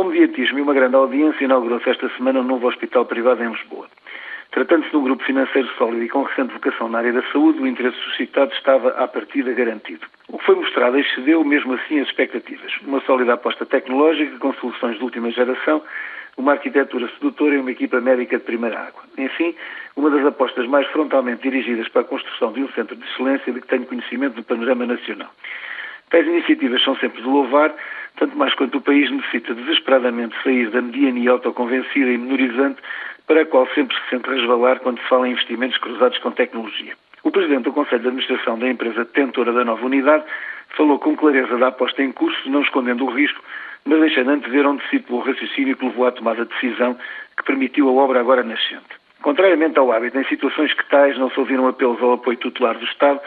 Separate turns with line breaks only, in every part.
Com mediatismo e uma grande audiência, inaugurou-se esta semana um novo hospital privado em Lisboa. Tratando-se de um grupo financeiro sólido e com recente vocação na área da saúde, o interesse suscitado estava à partida garantido. O que foi mostrado excedeu mesmo assim as expectativas. Uma sólida aposta tecnológica com soluções de última geração, uma arquitetura sedutora e uma equipa médica de primeira água. Enfim, uma das apostas mais frontalmente dirigidas para a construção de um centro de excelência de que tenho conhecimento no panorama nacional. Tais iniciativas são sempre de louvar, tanto mais quanto o país necessita desesperadamente sair da mediania autoconvencida e menorizante para a qual sempre se sente resvalar quando se fala em investimentos cruzados com tecnologia. O Presidente do Conselho de Administração da empresa detentora da nova unidade falou com clareza da aposta em curso, não escondendo o risco, mas deixando antever onde se situou o raciocínio que levou à tomada de decisão que permitiu a obra agora nascente. Contrariamente ao hábito, em situações que tais não se ouviram apelos ao apoio tutelar do Estado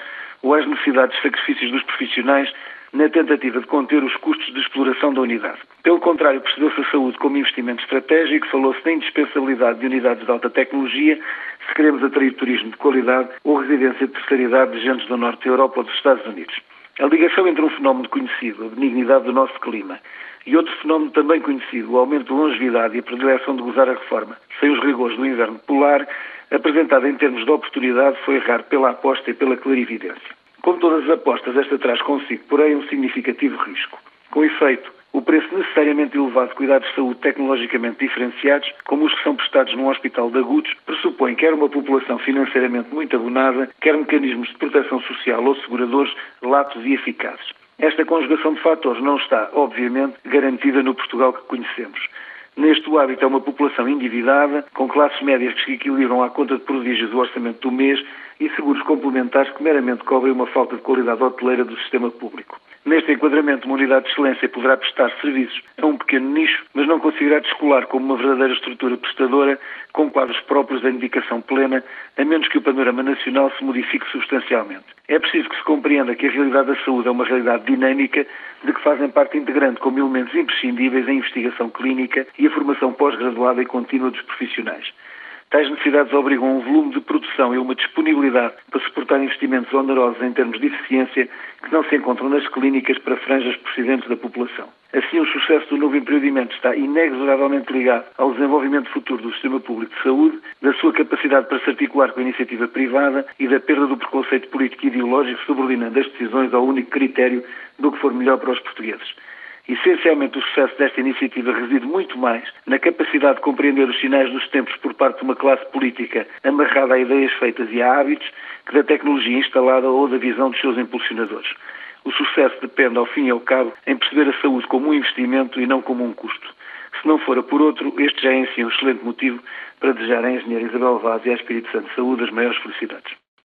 ou às necessidades de sacrifícios dos profissionais na tentativa de conter os custos de exploração da unidade. Pelo contrário, percebeu-se a saúde como investimento estratégico, falou-se da indispensabilidade de unidades de alta tecnologia se queremos atrair turismo de qualidade ou residência de terceira idade de gente do Norte da Europa ou dos Estados Unidos. A ligação entre um fenómeno conhecido, a benignidade do nosso clima, e outro fenómeno também conhecido, o aumento de longevidade e a predileção de gozar a reforma, sem os rigores do inverno polar, apresentada em termos de oportunidade, foi errar pela aposta e pela clarividência. Como todas as apostas, esta traz consigo, porém, um significativo risco. Com efeito, o preço necessariamente elevado de cuidados de saúde tecnologicamente diferenciados, como os que são prestados num hospital de agudos, pressupõe quer uma população financeiramente muito abonada, quer mecanismos de proteção social ou seguradores latos e eficazes. Esta conjugação de fatores não está, obviamente, garantida no Portugal que conhecemos. Neste hábito é uma população endividada, com classes médias que se equilibram à conta de prodígios do orçamento do mês e seguros complementares que meramente cobrem uma falta de qualidade hoteleira do sistema público. Neste enquadramento, uma unidade de excelência poderá prestar serviços a um pequeno nicho, mas não conseguirá descolar como uma verdadeira estrutura prestadora com quadros próprios da indicação plena, a menos que o panorama nacional se modifique substancialmente. É preciso que se compreenda que a realidade da saúde é uma realidade dinâmica de que fazem parte integrante como elementos imprescindíveis a investigação clínica e a formação pós-graduada e contínua dos profissionais. Tais necessidades obrigam um volume de produção e uma disponibilidade para suportar investimentos onerosos em termos de eficiência que não se encontram nas clínicas para franjas procedentes da população. Assim, o sucesso do novo empreendimento está inexoravelmente ligado ao desenvolvimento futuro do sistema público de saúde, da sua capacidade para se articular com a iniciativa privada e da perda do preconceito político e ideológico subordinando as decisões ao único critério do que for melhor para os portugueses. Essencialmente, o sucesso desta iniciativa reside muito mais na capacidade de compreender os sinais dos tempos por parte de uma classe política amarrada a ideias feitas e a hábitos que da tecnologia instalada ou da visão dos seus impulsionadores. O sucesso depende, ao fim e ao cabo, em perceber a saúde como um investimento e não como um custo. Se não fora por outro, este já é em si um excelente motivo para desejar à engenheira Isabel Vaz e à Espírito Santo saúde as maiores felicidades.